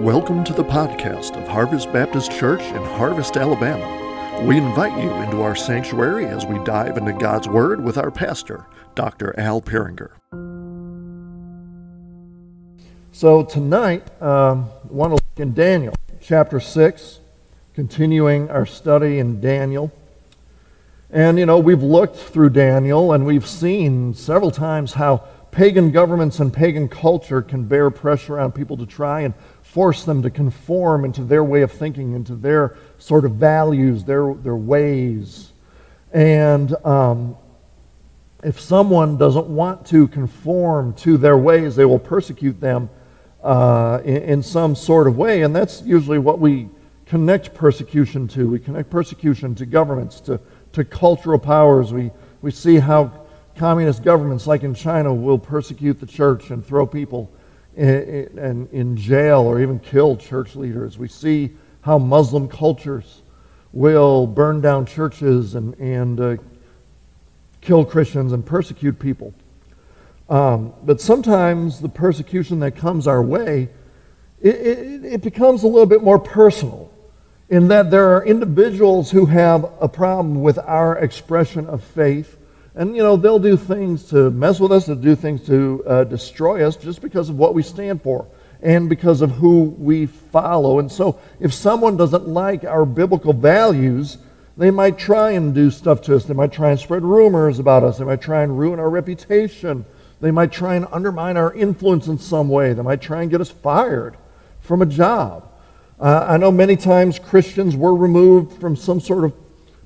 Welcome to the podcast of Harvest Baptist Church in Harvest, Alabama. We invite you into our sanctuary as we dive into God's Word with our pastor, Dr. Al Peringer. So tonight, um, I want to look in Daniel chapter 6, continuing our study in Daniel. And, you know, we've looked through Daniel and we've seen several times how pagan governments and pagan culture can bear pressure on people to try and force them to conform into their way of thinking, into their sort of values, their, their ways. And um, if someone doesn't want to conform to their ways, they will persecute them uh, in, in some sort of way. And that's usually what we connect persecution to. We connect persecution to governments, to, to cultural powers. We, we see how communist governments, like in China, will persecute the church and throw people in, in jail or even kill church leaders. We see how Muslim cultures will burn down churches and, and uh, kill Christians and persecute people. Um, but sometimes the persecution that comes our way, it, it, it becomes a little bit more personal in that there are individuals who have a problem with our expression of faith and, you know, they'll do things to mess with us, they'll do things to uh, destroy us just because of what we stand for and because of who we follow. And so, if someone doesn't like our biblical values, they might try and do stuff to us. They might try and spread rumors about us. They might try and ruin our reputation. They might try and undermine our influence in some way. They might try and get us fired from a job. Uh, I know many times Christians were removed from some sort of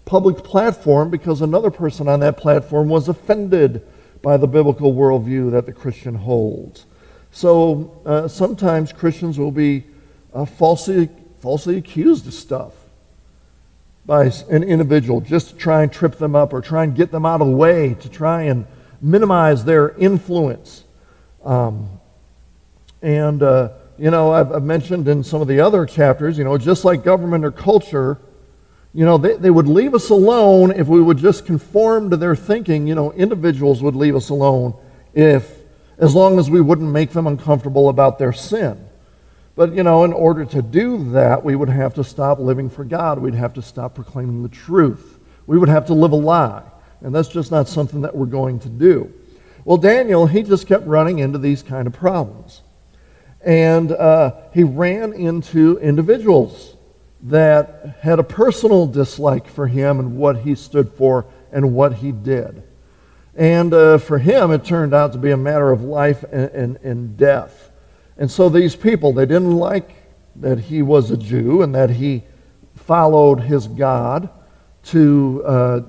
public platform because another person on that platform was offended by the biblical worldview that the Christian holds. So uh, sometimes Christians will be uh, falsely, falsely accused of stuff by an individual just to try and trip them up or try and get them out of the way to try and minimize their influence. Um, and, uh, you know, I've, I've mentioned in some of the other chapters, you know, just like government or culture, you know, they, they would leave us alone if we would just conform to their thinking. You know, individuals would leave us alone if, as long as we wouldn't make them uncomfortable about their sin. But, you know, in order to do that, we would have to stop living for God. We'd have to stop proclaiming the truth. We would have to live a lie. And that's just not something that we're going to do. Well, Daniel, he just kept running into these kind of problems. And uh, he ran into individuals that had a personal dislike for him and what he stood for and what he did. And uh, for him, it turned out to be a matter of life and, and, and death. And so these people, they didn't like that he was a Jew and that he followed his God to uh,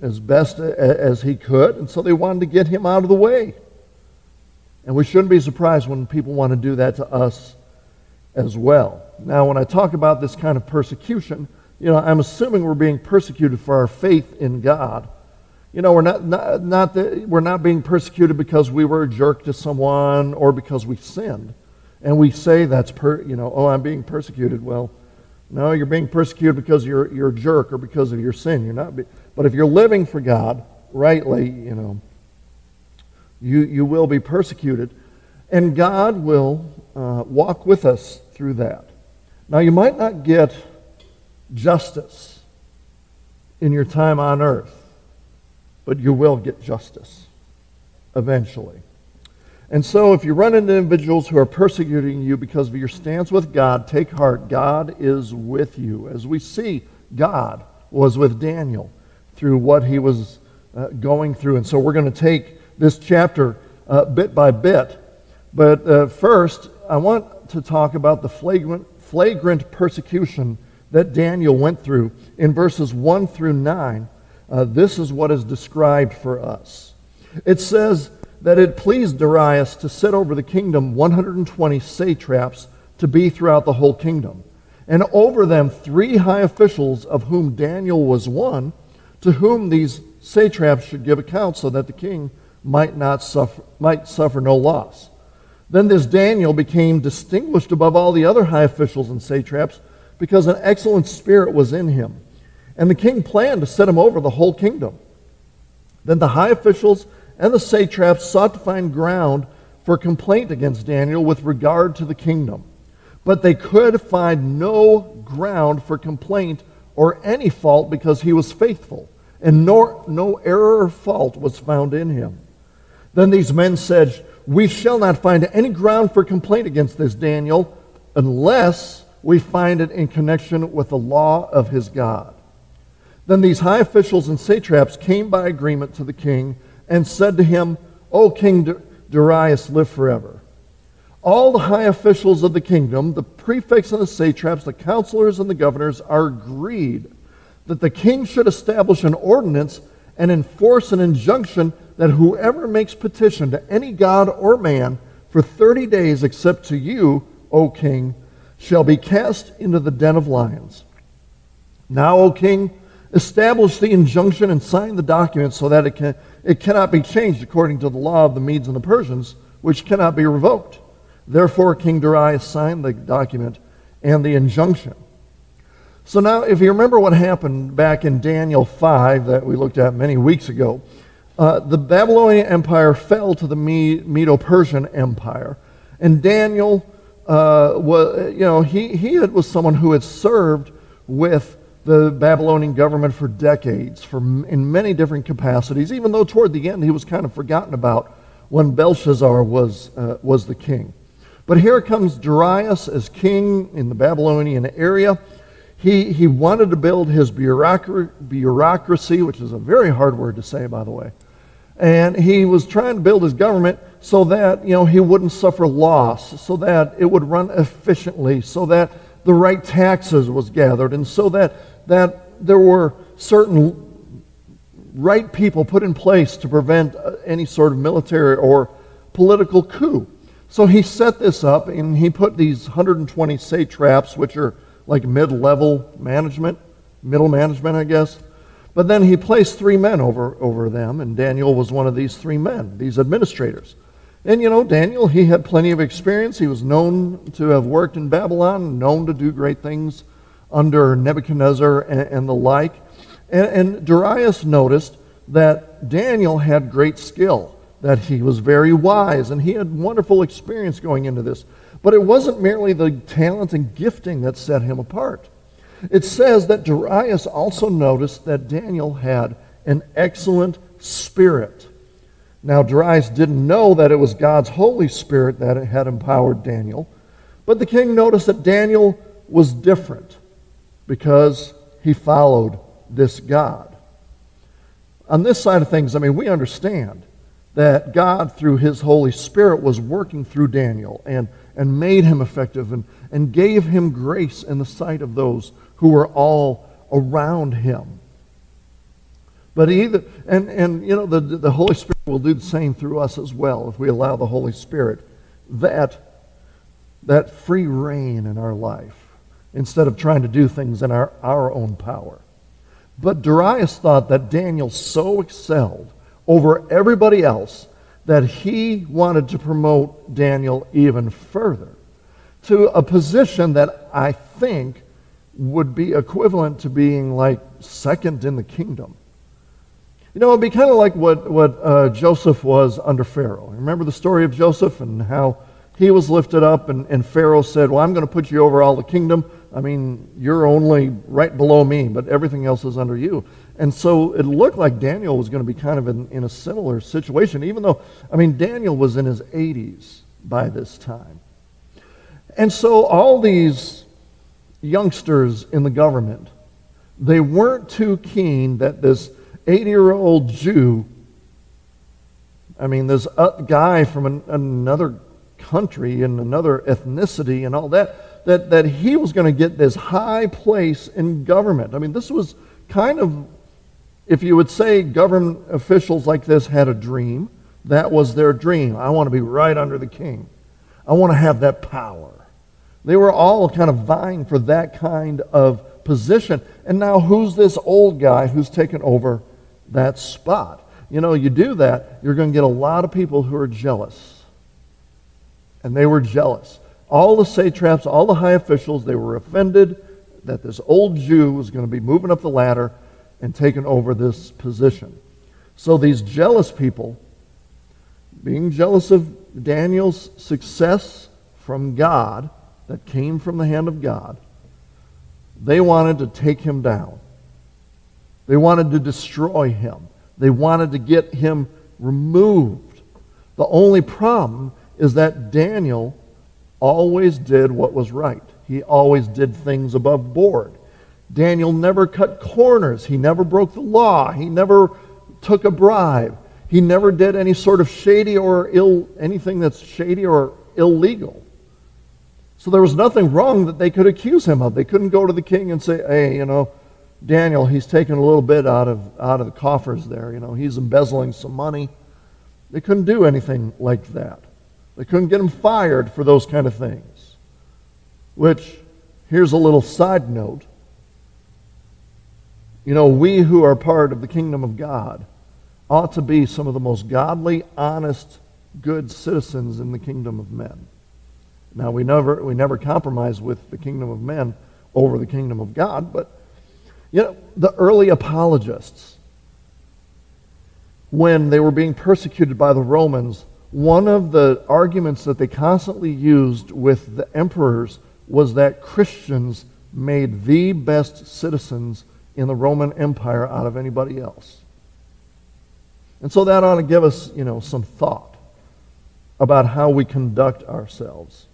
as best as he could. And so they wanted to get him out of the way. And we shouldn't be surprised when people want to do that to us as well. Now, when I talk about this kind of persecution, you know, I'm assuming we're being persecuted for our faith in God. You know, we're not, not, not the, we're not being persecuted because we were a jerk to someone or because we sinned. And we say that's, per, you know, oh, I'm being persecuted. Well, no, you're being persecuted because you're, you're a jerk or because of your sin. You're not. Be, but if you're living for God rightly, you know, you, you will be persecuted. And God will uh, walk with us through that. Now, you might not get justice in your time on earth, but you will get justice eventually. And so, if you run into individuals who are persecuting you because of your stance with God, take heart. God is with you. As we see, God was with Daniel through what he was uh, going through. And so, we're going to take this chapter uh, bit by bit. But uh, first, I want to talk about the flagrant flagrant persecution that Daniel went through in verses 1 through 9, uh, this is what is described for us. It says that it pleased Darius to set over the kingdom 120 satraps to be throughout the whole kingdom, and over them three high officials, of whom Daniel was one, to whom these satraps should give account so that the king might not suffer, might suffer no loss. Then this Daniel became distinguished above all the other high officials and satraps because an excellent spirit was in him. And the king planned to set him over the whole kingdom. Then the high officials and the satraps sought to find ground for complaint against Daniel with regard to the kingdom. but they could find no ground for complaint or any fault because he was faithful, and nor, no error or fault was found in him. Then these men said, We shall not find any ground for complaint against this Daniel unless we find it in connection with the law of his God. Then these high officials and satraps came by agreement to the king and said to him, O King Darius, live forever. All the high officials of the kingdom, the prefects and the satraps, the counselors and the governors, are agreed that the king should establish an ordinance and enforce an injunction that whoever makes petition to any god or man for 30 days except to you, O king, shall be cast into the den of lions. Now, O king, establish the injunction and sign the document so that it, can, it cannot be changed according to the law of the Medes and the Persians, which cannot be revoked. Therefore, King Darius signed the document and the injunction. So now, if you remember what happened back in Daniel 5 that we looked at many weeks ago, uh, the Babylonian Empire fell to the Medo Persian Empire. And Daniel, uh, was, you know, he, he was someone who had served with the Babylonian government for decades, for, in many different capacities, even though toward the end he was kind of forgotten about when Belshazzar was, uh, was the king. But here comes Darius as king in the Babylonian area. He, he wanted to build his bureaucracy, which is a very hard word to say, by the way. And he was trying to build his government so that, you know, he wouldn't suffer loss, so that it would run efficiently, so that the right taxes was gathered, and so that, that there were certain right people put in place to prevent uh, any sort of military or political coup. So he set this up and he put these 120 satraps, which are like mid level management, middle management, I guess. But then he placed three men over, over them, and Daniel was one of these three men, these administrators. And you know, Daniel, he had plenty of experience. He was known to have worked in Babylon, known to do great things under Nebuchadnezzar and, and the like. And, and Darius noticed that Daniel had great skill that he was very wise and he had wonderful experience going into this. But it wasn't merely the talent and gifting that set him apart. It says that Darius also noticed that Daniel had an excellent spirit. Now, Darius didn't know that it was God's Holy Spirit that had empowered Daniel, but the king noticed that Daniel was different because he followed this God. On this side of things, I mean, we understand that God, through his Holy Spirit, was working through Daniel and, and made him effective and, and gave him grace in the sight of those who were all around him. But either, and, and you know, the, the Holy Spirit will do the same through us as well if we allow the Holy Spirit that, that free reign in our life instead of trying to do things in our, our own power. But Darius thought that Daniel so excelled over everybody else that he wanted to promote Daniel even further to a position that I think would be equivalent to being like second in the kingdom. You know, it'd be kind of like what, what uh, Joseph was under Pharaoh. Remember the story of Joseph and how he was lifted up, and, and Pharaoh said, Well, I'm going to put you over all the kingdom. I mean, you're only right below me, but everything else is under you. And so it looked like Daniel was going to be kind of in, in a similar situation, even though, I mean, Daniel was in his 80s by this time. And so all these youngsters in the government, they weren't too keen that this 80 year old Jew, I mean, this uh, guy from an, another country and another ethnicity and all that, that, that he was going to get this high place in government. I mean, this was kind of if you would say government officials like this had a dream, that was their dream. I want to be right under the king. I want to have that power. They were all kind of vying for that kind of position. And now, who's this old guy who's taken over that spot? You know, you do that, you're going to get a lot of people who are jealous. And they were jealous. All the satraps, all the high officials, they were offended that this old Jew was going to be moving up the ladder and taken over this position. So these jealous people, being jealous of Daniel's success from God, that came from the hand of God, they wanted to take him down. They wanted to destroy him. They wanted to get him removed. The only problem is that Daniel always did what was right. He always did things above board. Daniel never cut corners. He never broke the law. He never took a bribe. He never did any sort of shady or ill anything that's shady or illegal. So there was nothing wrong that they could accuse him of. They couldn't go to the king and say, "Hey, you know, Daniel, he's taking a little bit out of out of the coffers there. You know, he's embezzling some money." They couldn't do anything like that. They couldn't get him fired for those kind of things. Which, here's a little side note. You know, we who are part of the kingdom of God ought to be some of the most godly, honest, good citizens in the kingdom of men. Now, we never, we never compromise with the kingdom of men over the kingdom of God, but, you know, the early apologists, when they were being persecuted by the Romans, one of the arguments that they constantly used with the emperors was that Christians made the best citizens in the Roman Empire out of anybody else. And so that ought to give us, you know, some thought about how we conduct ourselves.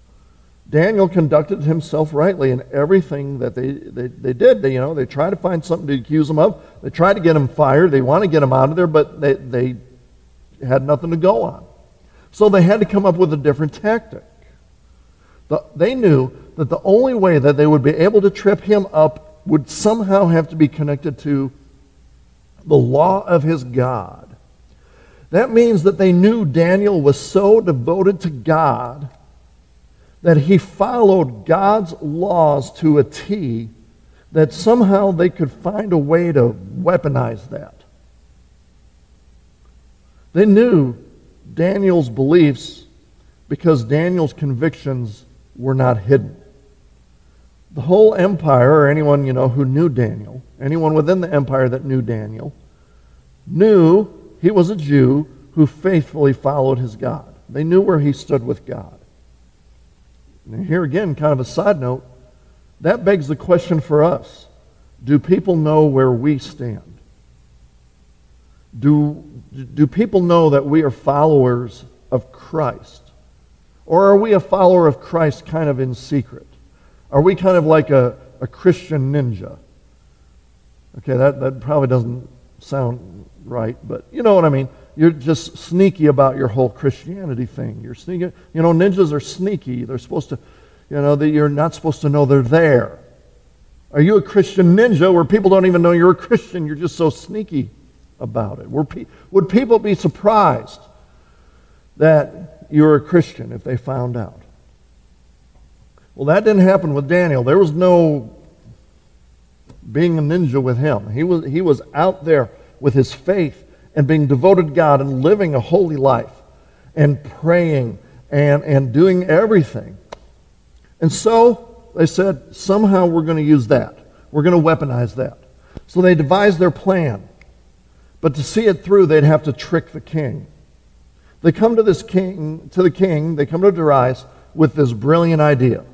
Daniel conducted himself rightly in everything that they, they, they did. They, you know, they tried to find something to accuse him of. They tried to get him fired. They want to get him out of there, but they, they had nothing to go on. So they had to come up with a different tactic. The, they knew that the only way that they would be able to trip him up would somehow have to be connected to the law of his God. That means that they knew Daniel was so devoted to God that he followed God's laws to a T that somehow they could find a way to weaponize that. They knew Daniel's beliefs because Daniel's convictions were not hidden. The whole empire, or anyone you know who knew Daniel, anyone within the empire that knew Daniel, knew he was a Jew who faithfully followed his God. They knew where he stood with God. And here again, kind of a side note, that begs the question for us do people know where we stand? Do, do people know that we are followers of Christ? Or are we a follower of Christ kind of in secret? Are we kind of like a, a Christian ninja? Okay, that, that probably doesn't sound right, but you know what I mean. You're just sneaky about your whole Christianity thing. You're sneaky. You know, ninjas are sneaky. They're supposed to, you know, that you're not supposed to know they're there. Are you a Christian ninja where people don't even know you're a Christian? You're just so sneaky about it. Would people be surprised that you're a Christian if they found out? Well, that didn't happen with Daniel. There was no being a ninja with him. He was, he was out there with his faith and being devoted to God and living a holy life and praying and, and doing everything. And so they said, somehow we're going to use that. We're going to weaponize that. So they devised their plan. But to see it through, they'd have to trick the king. They come to this king, to the king, they come to Darius with this brilliant idea.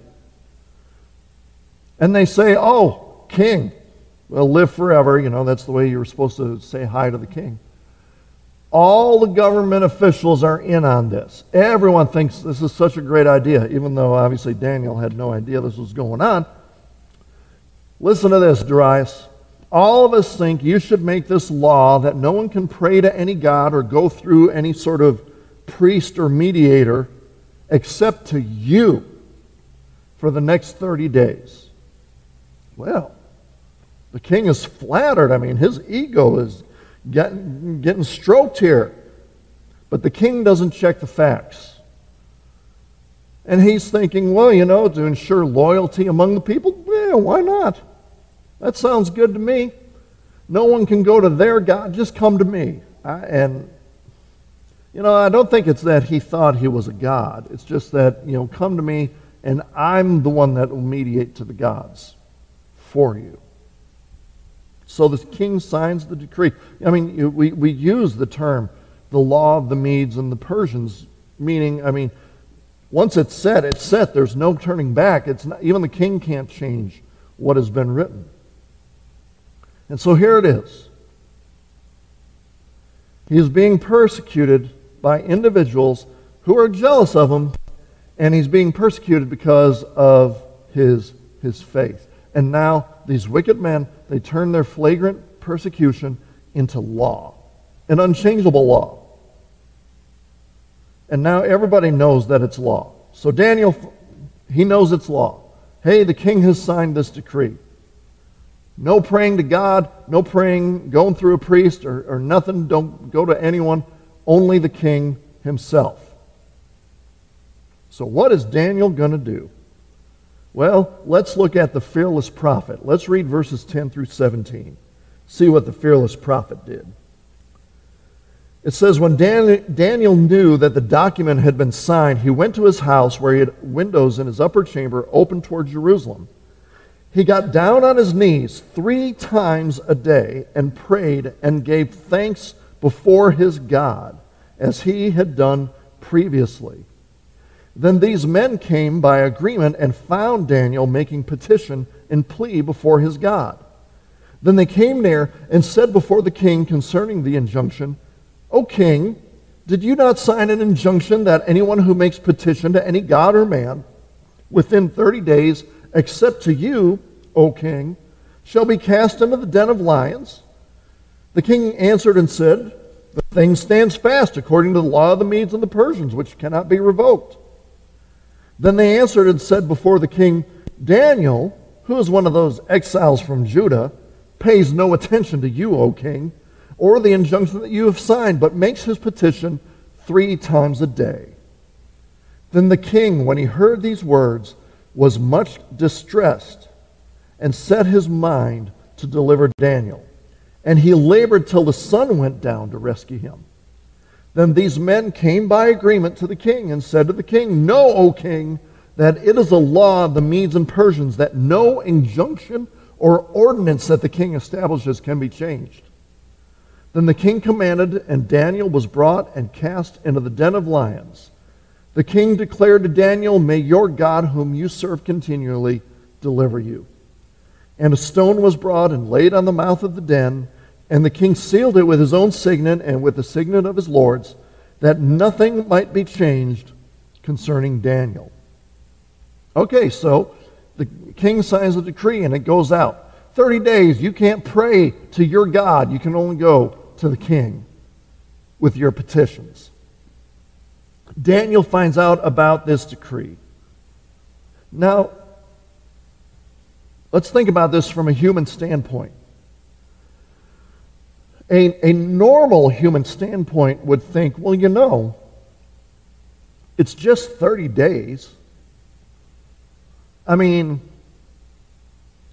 And they say, Oh, king, well, live forever. You know, that's the way you were supposed to say hi to the king. All the government officials are in on this. Everyone thinks this is such a great idea, even though obviously Daniel had no idea this was going on. Listen to this, Darius. All of us think you should make this law that no one can pray to any god or go through any sort of priest or mediator except to you for the next 30 days. Well, the king is flattered. I mean, his ego is getting, getting stroked here. But the king doesn't check the facts. And he's thinking, well, you know, to ensure loyalty among the people, yeah, why not? That sounds good to me. No one can go to their God, just come to me. I, and, you know, I don't think it's that he thought he was a God. It's just that, you know, come to me and I'm the one that will mediate to the gods for you. So the king signs the decree. I mean, we, we use the term the law of the Medes and the Persians, meaning, I mean, Once it's set, it's set. There's no turning back. It's not, even the king can't change what has been written. And so here it is. He is being persecuted by individuals who are jealous of him, and he's being persecuted because of his, his faith. And now these wicked men, they turn their flagrant persecution into law, an unchangeable law. And now everybody knows that it's law. So Daniel, he knows it's law. Hey, the king has signed this decree. No praying to God, no praying, going through a priest or, or nothing. Don't go to anyone, only the king himself. So, what is Daniel going to do? Well, let's look at the fearless prophet. Let's read verses 10 through 17. See what the fearless prophet did. It says, When Daniel knew that the document had been signed, he went to his house where he had windows in his upper chamber open toward Jerusalem. He got down on his knees three times a day and prayed and gave thanks before his God, as he had done previously. Then these men came by agreement and found Daniel making petition and plea before his God. Then they came near and said before the king concerning the injunction, O king, did you not sign an injunction that anyone who makes petition to any god or man within 30 days, except to you, O king, shall be cast into the den of lions? The king answered and said, The thing stands fast according to the law of the Medes and the Persians, which cannot be revoked. Then they answered and said before the king, Daniel, who is one of those exiles from Judah, pays no attention to you, O king or the injunction that you have signed, but makes his petition three times a day. Then the king, when he heard these words, was much distressed and set his mind to deliver Daniel. And he labored till the sun went down to rescue him. Then these men came by agreement to the king and said to the king, Know, O king, that it is a law of the Medes and Persians that no injunction or ordinance that the king establishes can be changed. Then the king commanded, and Daniel was brought and cast into the den of lions. The king declared to Daniel, May your God, whom you serve continually, deliver you. And a stone was brought and laid on the mouth of the den, and the king sealed it with his own signet and with the signet of his lords, that nothing might be changed concerning Daniel. Okay, so the king signs a decree and it goes out. 30 days, you can't pray to your God. You can only go to the king with your petitions. Daniel finds out about this decree. Now, let's think about this from a human standpoint. A, a normal human standpoint would think, well, you know, it's just 30 days. I mean,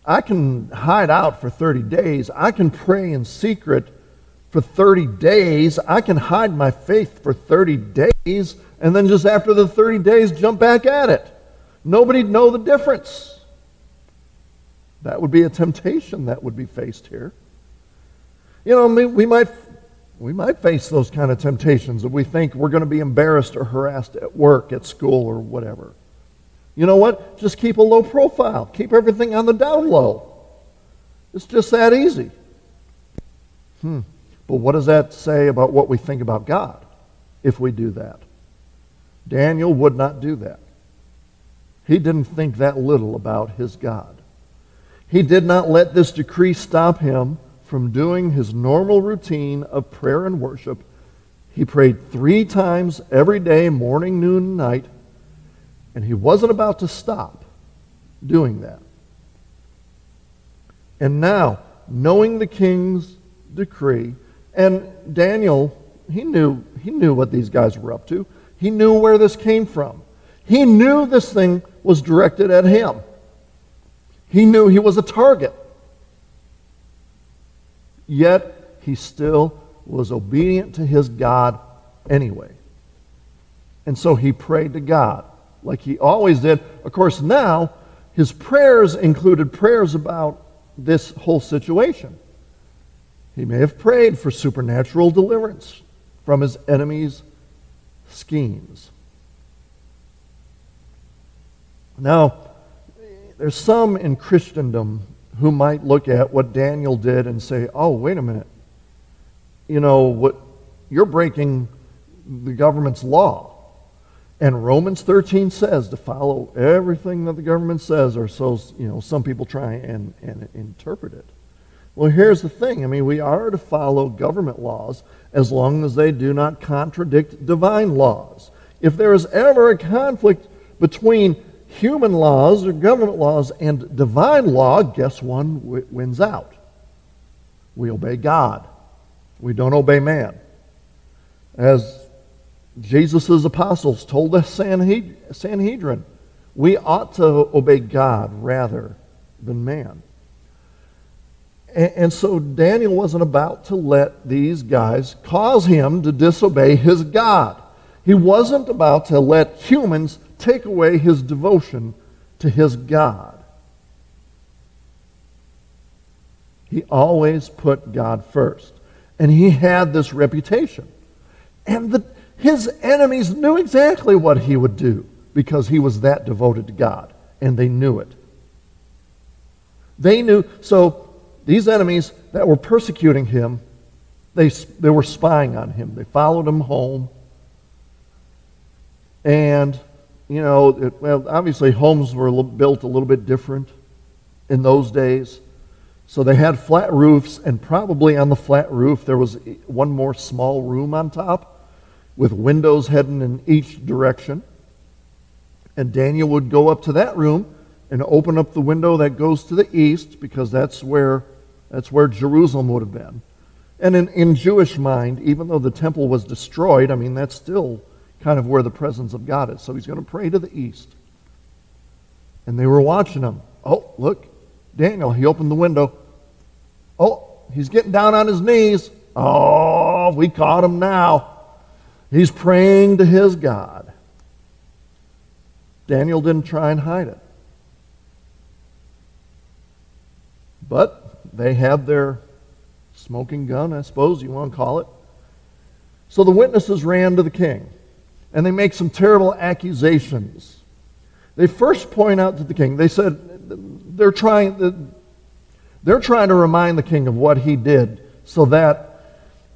I can hide out for 30 days. I can pray in secret for 30 days. I can hide my faith for 30 days and then just after the 30 days jump back at it. Nobody'd know the difference. That would be a temptation that would be faced here. You know, we might, we might face those kind of temptations if we think we're going to be embarrassed or harassed at work, at school, or whatever. You know what? Just keep a low profile. Keep everything on the down low. It's just that easy. Hmm. But what does that say about what we think about God if we do that? Daniel would not do that. He didn't think that little about his God. He did not let this decree stop him from doing his normal routine of prayer and worship. He prayed three times every day, morning, noon, and night, and he wasn't about to stop doing that. And now, knowing the king's decree, and Daniel, he knew, he knew what these guys were up to. He knew where this came from. He knew this thing was directed at him. He knew he was a target. Yet, he still was obedient to his God anyway. And so he prayed to God like he always did. Of course, now his prayers included prayers about this whole situation. He may have prayed for supernatural deliverance from his enemies' schemes. Now, there's some in Christendom who might look at what Daniel did and say, oh, wait a minute. You know, what you're breaking the government's law. And Romans 13 says to follow everything that the government says, or so you know some people try and, and interpret it. Well, here's the thing. I mean, we are to follow government laws as long as they do not contradict divine laws. If there is ever a conflict between human laws or government laws and divine law, guess one w- wins out? We obey God. We don't obey man. As Jesus' apostles told the Sanhedrin, we ought to obey God rather than man. And so Daniel wasn't about to let these guys cause him to disobey his God. He wasn't about to let humans take away his devotion to his God. He always put God first. And he had this reputation. And the, his enemies knew exactly what he would do because he was that devoted to God. And they knew it. They knew. So these enemies that were persecuting him, they, they were spying on him. They followed him home. And you know, it, well, obviously homes were built a little bit different in those days. So they had flat roofs, and probably on the flat roof there was one more small room on top with windows heading in each direction. And Daniel would go up to that room and open up the window that goes to the east because that's where, that's where Jerusalem would have been. And in, in Jewish mind, even though the temple was destroyed, I mean, that's still kind of where the presence of God is. So he's going to pray to the east. And they were watching him. Oh, look, Daniel, he opened the window. Oh, he's getting down on his knees. Oh, we caught him now. He's praying to his God. Daniel didn't try and hide it. But they have their smoking gun, I suppose you want to call it. So the witnesses ran to the king and they make some terrible accusations. They first point out to the king, they said they're trying, they're trying to remind the king of what he did so that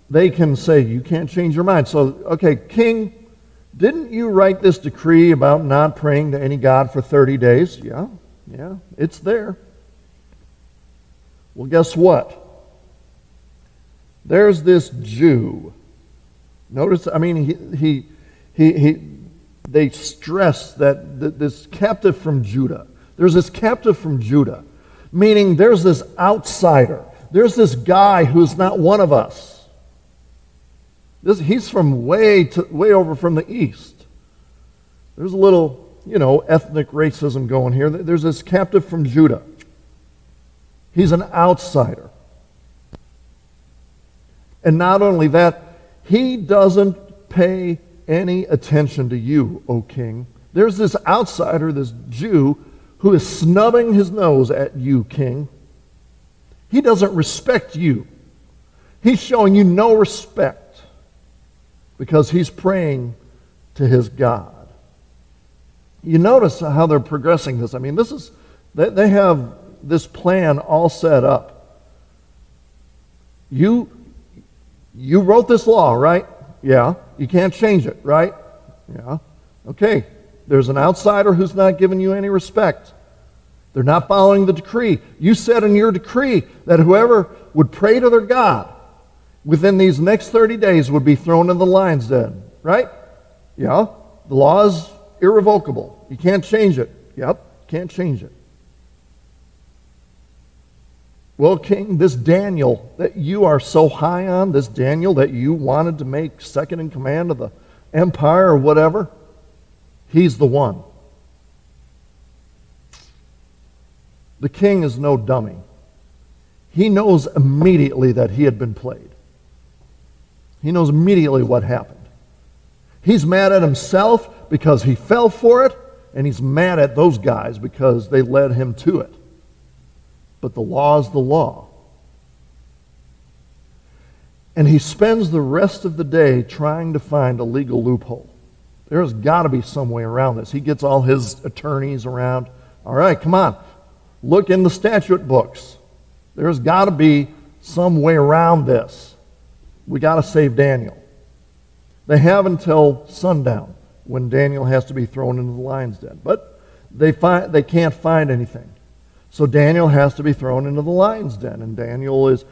they can say, You can't change your mind. So, okay, king, didn't you write this decree about not praying to any God for 30 days? Yeah, yeah, it's there. Well, guess what? There's this Jew. Notice, I mean, he, he he, he, they stress that this captive from Judah, there's this captive from Judah, meaning there's this outsider. There's this guy who's not one of us. This, he's from way, to, way over from the east. There's a little, you know, ethnic racism going here. There's this captive from Judah. He's an outsider. And not only that, he doesn't pay any attention to you, O king. There's this outsider, this Jew, who is snubbing his nose at you, king. He doesn't respect you. He's showing you no respect because he's praying to his God. You notice how they're progressing this. I mean, this is, they have this plan all set up. You, you wrote this law, right? Yeah. You can't change it, right? Yeah. Okay. There's an outsider who's not giving you any respect. They're not following the decree. You said in your decree that whoever would pray to their God within these next 30 days would be thrown in the lion's den, right? Yeah. The law is irrevocable. You can't change it. Yep. Can't change it. Well, King, this Daniel that you are so high on, this Daniel that you wanted to make second in command of the empire or whatever, he's the one. The king is no dummy. He knows immediately that he had been played. He knows immediately what happened. He's mad at himself because he fell for it, and he's mad at those guys because they led him to it but the law is the law. And he spends the rest of the day trying to find a legal loophole There's got to be some way around this. He gets all his attorneys around. All right, come on. Look in the statute books. There's got to be some way around this. We got to save Daniel. They have until sundown when Daniel has to be thrown into the lion's den. But they, find, they can't find anything. So Daniel has to be thrown into the lion's den. And Daniel is,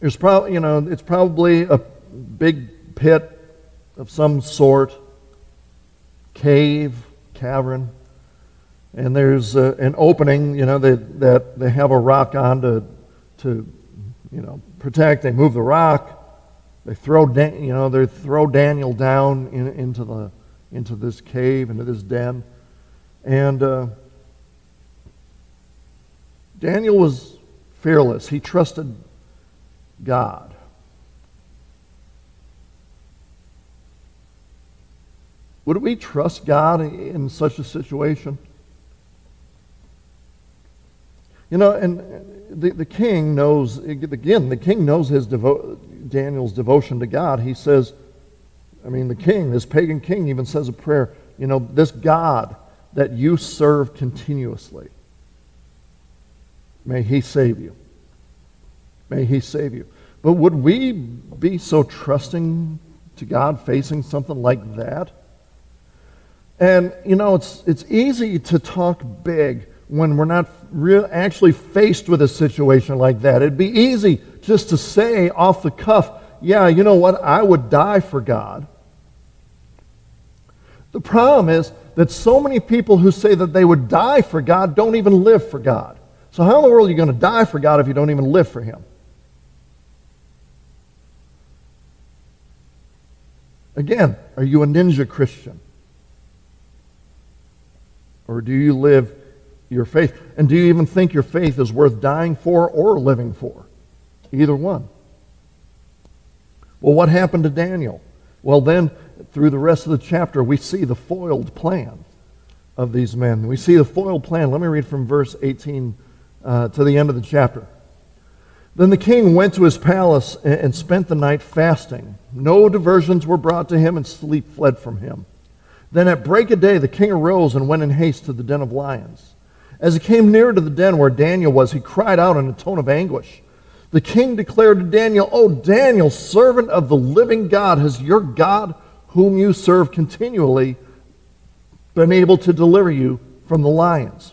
there's probably, you know, it's probably a big pit of some sort, cave, cavern. And there's uh, an opening, you know, that, that they have a rock on to, to, you know, protect. They move the rock. They throw, you know, they throw Daniel down in, into, the, into this cave, into this den. And uh, Daniel was fearless. He trusted God. Would we trust God in such a situation? You know, and the, the king knows, again, the king knows his devo- Daniel's devotion to God. He says, I mean, the king, this pagan king, even says a prayer, you know, this God that you serve continuously, may he save you. May he save you. But would we be so trusting to God facing something like that? And, you know, it's, it's easy to talk big when we're not re- actually faced with a situation like that. It'd be easy just to say off the cuff, yeah, you know what, I would die for God. The problem is that so many people who say that they would die for God don't even live for God. So, how in the world are you going to die for God if you don't even live for Him? Again, are you a ninja Christian? Or do you live your faith? And do you even think your faith is worth dying for or living for? Either one. Well, what happened to Daniel? Well, then, through the rest of the chapter, we see the foiled plan of these men. We see the foiled plan. Let me read from verse 18 uh, to the end of the chapter. Then the king went to his palace and spent the night fasting. No diversions were brought to him, and sleep fled from him. Then at break of day, the king arose and went in haste to the den of lions. As he came near to the den where Daniel was, he cried out in a tone of anguish. The king declared to Daniel, O Daniel, servant of the living God, has your God, whom you serve continually, been able to deliver you from the lions?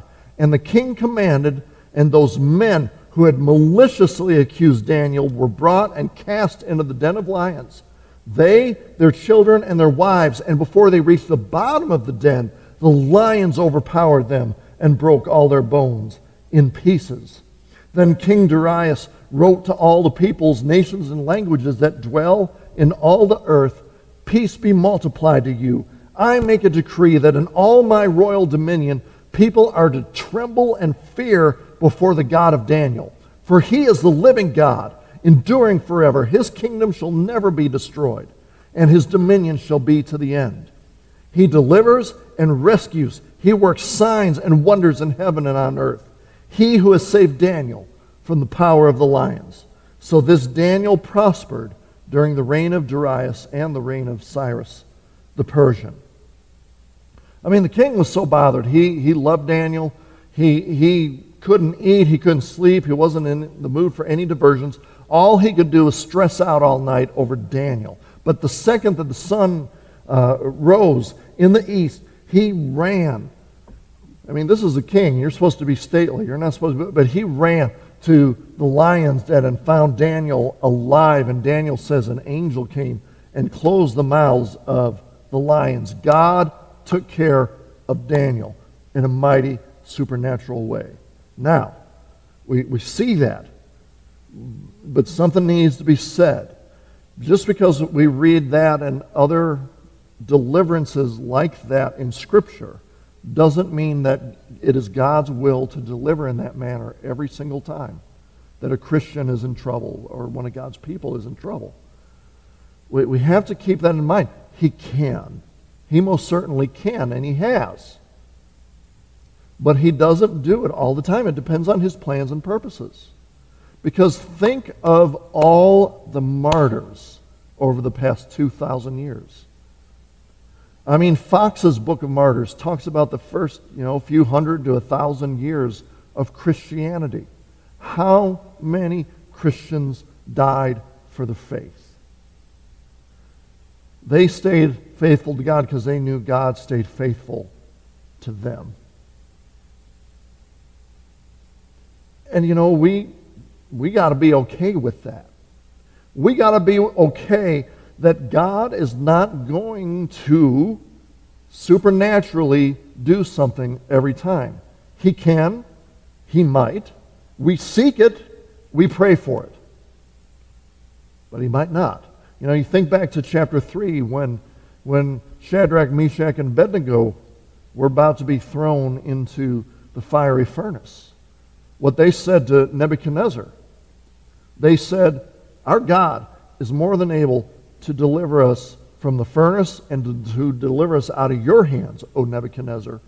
And the king commanded, and those men who had maliciously accused Daniel were brought and cast into the den of lions. They, their children, and their wives, and before they reached the bottom of the den, the lions overpowered them and broke all their bones in pieces. Then King Darius wrote to all the peoples, nations, and languages that dwell in all the earth Peace be multiplied to you. I make a decree that in all my royal dominion, people are to tremble and fear before the God of Daniel. For he is the living God, enduring forever. His kingdom shall never be destroyed, and his dominion shall be to the end. He delivers and rescues. He works signs and wonders in heaven and on earth he who has saved Daniel from the power of the lions. So this Daniel prospered during the reign of Darius and the reign of Cyrus the Persian. I mean, the king was so bothered. He, he loved Daniel. He, he couldn't eat. He couldn't sleep. He wasn't in the mood for any diversions. All he could do was stress out all night over Daniel. But the second that the sun uh, rose in the east, he ran I mean, this is a king. You're supposed to be stately. You're not supposed to be, but he ran to the lion's den and found Daniel alive. And Daniel says an angel came and closed the mouths of the lions. God took care of Daniel in a mighty supernatural way. Now, we, we see that, but something needs to be said. Just because we read that and other deliverances like that in Scripture doesn't mean that it is God's will to deliver in that manner every single time that a Christian is in trouble or one of God's people is in trouble. We, we have to keep that in mind. He can. He most certainly can, and he has. But he doesn't do it all the time. It depends on his plans and purposes. Because think of all the martyrs over the past 2,000 years. I mean, Fox's Book of Martyrs talks about the first, you know, few hundred to a thousand years of Christianity. How many Christians died for the faith? They stayed faithful to God because they knew God stayed faithful to them. And you know, we we got to be okay with that. We got to be okay that God is not going to supernaturally do something every time. He can, He might. We seek it, we pray for it. But He might not. You know, you think back to chapter 3 when, when Shadrach, Meshach, and Abednego were about to be thrown into the fiery furnace. What they said to Nebuchadnezzar, they said, Our God is more than able to deliver us from the furnace and to, to deliver us out of your hands, O Nebuchadnezzar.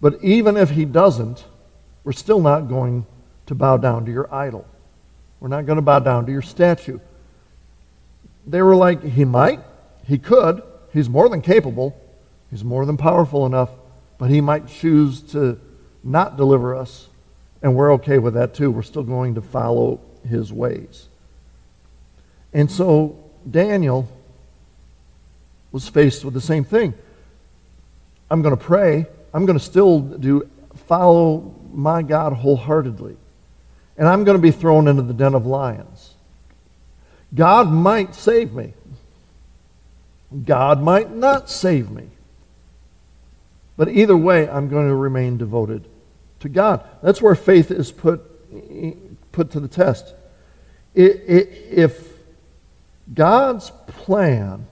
But even if he doesn't, we're still not going to bow down to your idol. We're not going to bow down to your statue. They were like, he might, he could, he's more than capable, he's more than powerful enough, but he might choose to not deliver us, and we're okay with that too. We're still going to follow his ways. And so Daniel was faced with the same thing. I'm going to pray. I'm going to still do follow my God wholeheartedly. And I'm going to be thrown into the den of lions. God might save me. God might not save me. But either way, I'm going to remain devoted to God. That's where faith is put, put to the test. If God's plan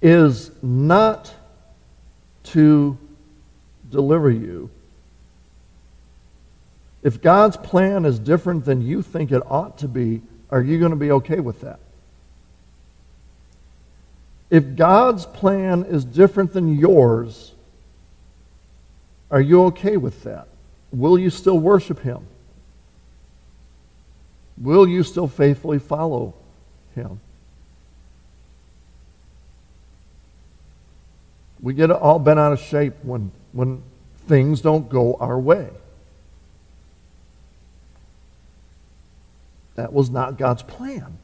is not to deliver you, if God's plan is different than you think it ought to be, are you going to be okay with that? If God's plan is different than yours, are you okay with that? Will you still worship Him? Will you still faithfully follow him. We get all bent out of shape when, when things don't go our way. That was not God's plan.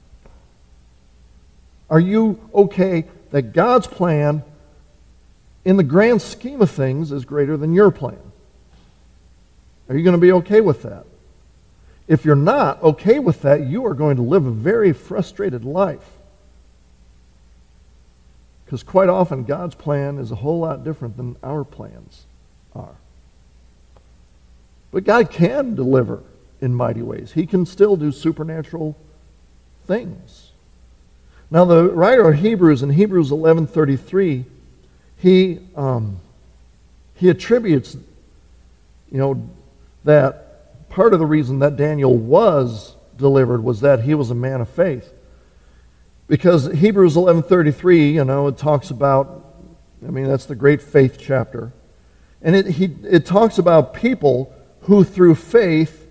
Are you okay that God's plan, in the grand scheme of things, is greater than your plan? Are you going to be okay with that? If you're not okay with that, you are going to live a very frustrated life. Because quite often, God's plan is a whole lot different than our plans are. But God can deliver in mighty ways. He can still do supernatural things. Now, the writer of Hebrews in Hebrews 11:33, he um, he attributes, you know, that part of the reason that Daniel was delivered was that he was a man of faith. Because Hebrews 11:33, you know, it talks about I mean, that's the great faith chapter. And it, he, it talks about people who through faith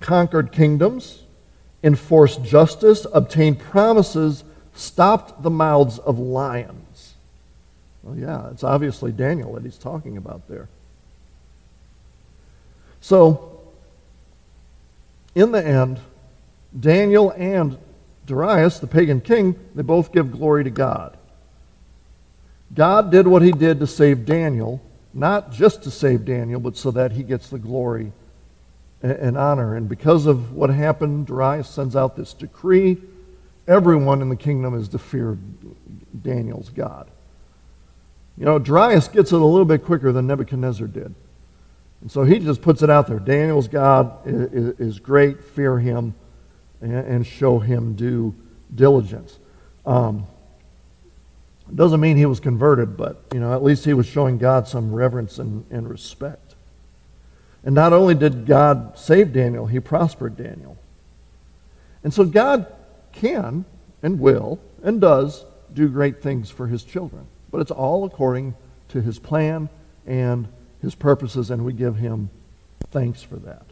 conquered kingdoms, enforced justice, obtained promises, stopped the mouths of lions. Well, yeah, it's obviously Daniel that he's talking about there. So, in the end, Daniel and Darius, the pagan king, they both give glory to God. God did what he did to save Daniel, not just to save Daniel, but so that he gets the glory and honor. And because of what happened, Darius sends out this decree. Everyone in the kingdom is to fear Daniel's God. You know, Darius gets it a little bit quicker than Nebuchadnezzar did. And so he just puts it out there. Daniel's God is, is great. Fear him and, and, show him due diligence. Um, Doesn't mean he was converted, but you know, at least he was showing God some reverence and, and respect. And not only did God save Daniel, he prospered Daniel. And so God can and will and does do great things for his children. But it's all according to his plan and his purposes, and we give him thanks for that.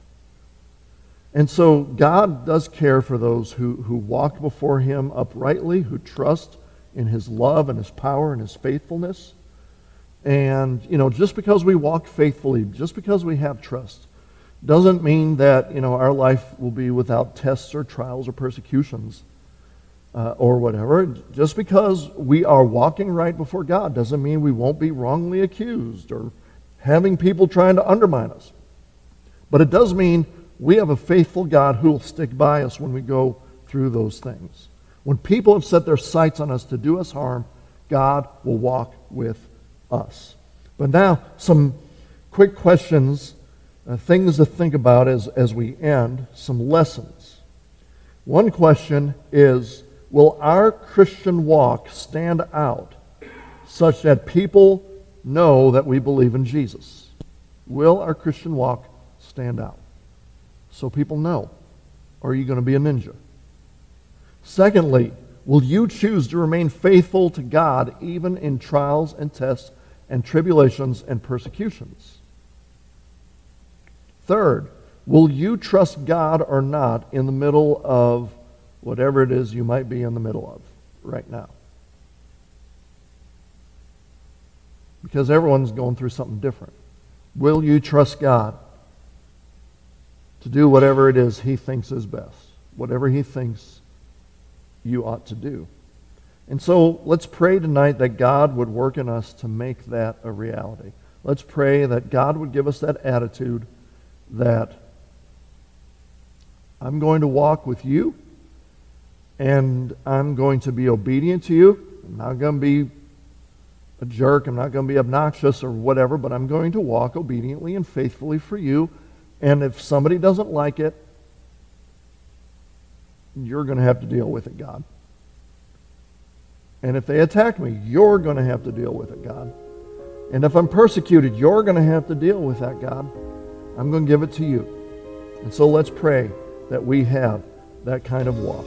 And so God does care for those who, who walk before him uprightly, who trust in his love and his power and his faithfulness. And, you know, just because we walk faithfully, just because we have trust, doesn't mean that, you know, our life will be without tests or trials or persecutions uh, or whatever. Just because we are walking right before God doesn't mean we won't be wrongly accused or having people trying to undermine us. But it does mean we have a faithful God who will stick by us when we go through those things. When people have set their sights on us to do us harm, God will walk with us. But now, some quick questions, uh, things to think about as, as we end, some lessons. One question is Will our Christian walk stand out such that people know that we believe in Jesus? Will our Christian walk stand out so people know? Or are you going to be a ninja? Secondly, will you choose to remain faithful to God even in trials and tests and tribulations and persecutions? Third, will you trust God or not in the middle of whatever it is you might be in the middle of right now? Because everyone's going through something different. Will you trust God to do whatever it is He thinks is best? Whatever He thinks you ought to do. And so let's pray tonight that God would work in us to make that a reality. Let's pray that God would give us that attitude that I'm going to walk with you and I'm going to be obedient to you. I'm not going to be a jerk. I'm not going to be obnoxious or whatever, but I'm going to walk obediently and faithfully for you. And if somebody doesn't like it, you're going to have to deal with it, God. And if they attack me, you're going to have to deal with it, God. And if I'm persecuted, you're going to have to deal with that, God. I'm going to give it to you. And so let's pray that we have that kind of walk.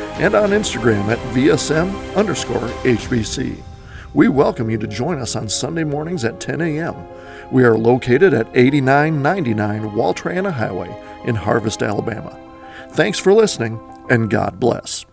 and on Instagram at VSM underscore HBC. We welcome you to join us on Sunday mornings at 10 a.m. We are located at 8999 Wall Triana Highway in Harvest, Alabama. Thanks for listening and God bless.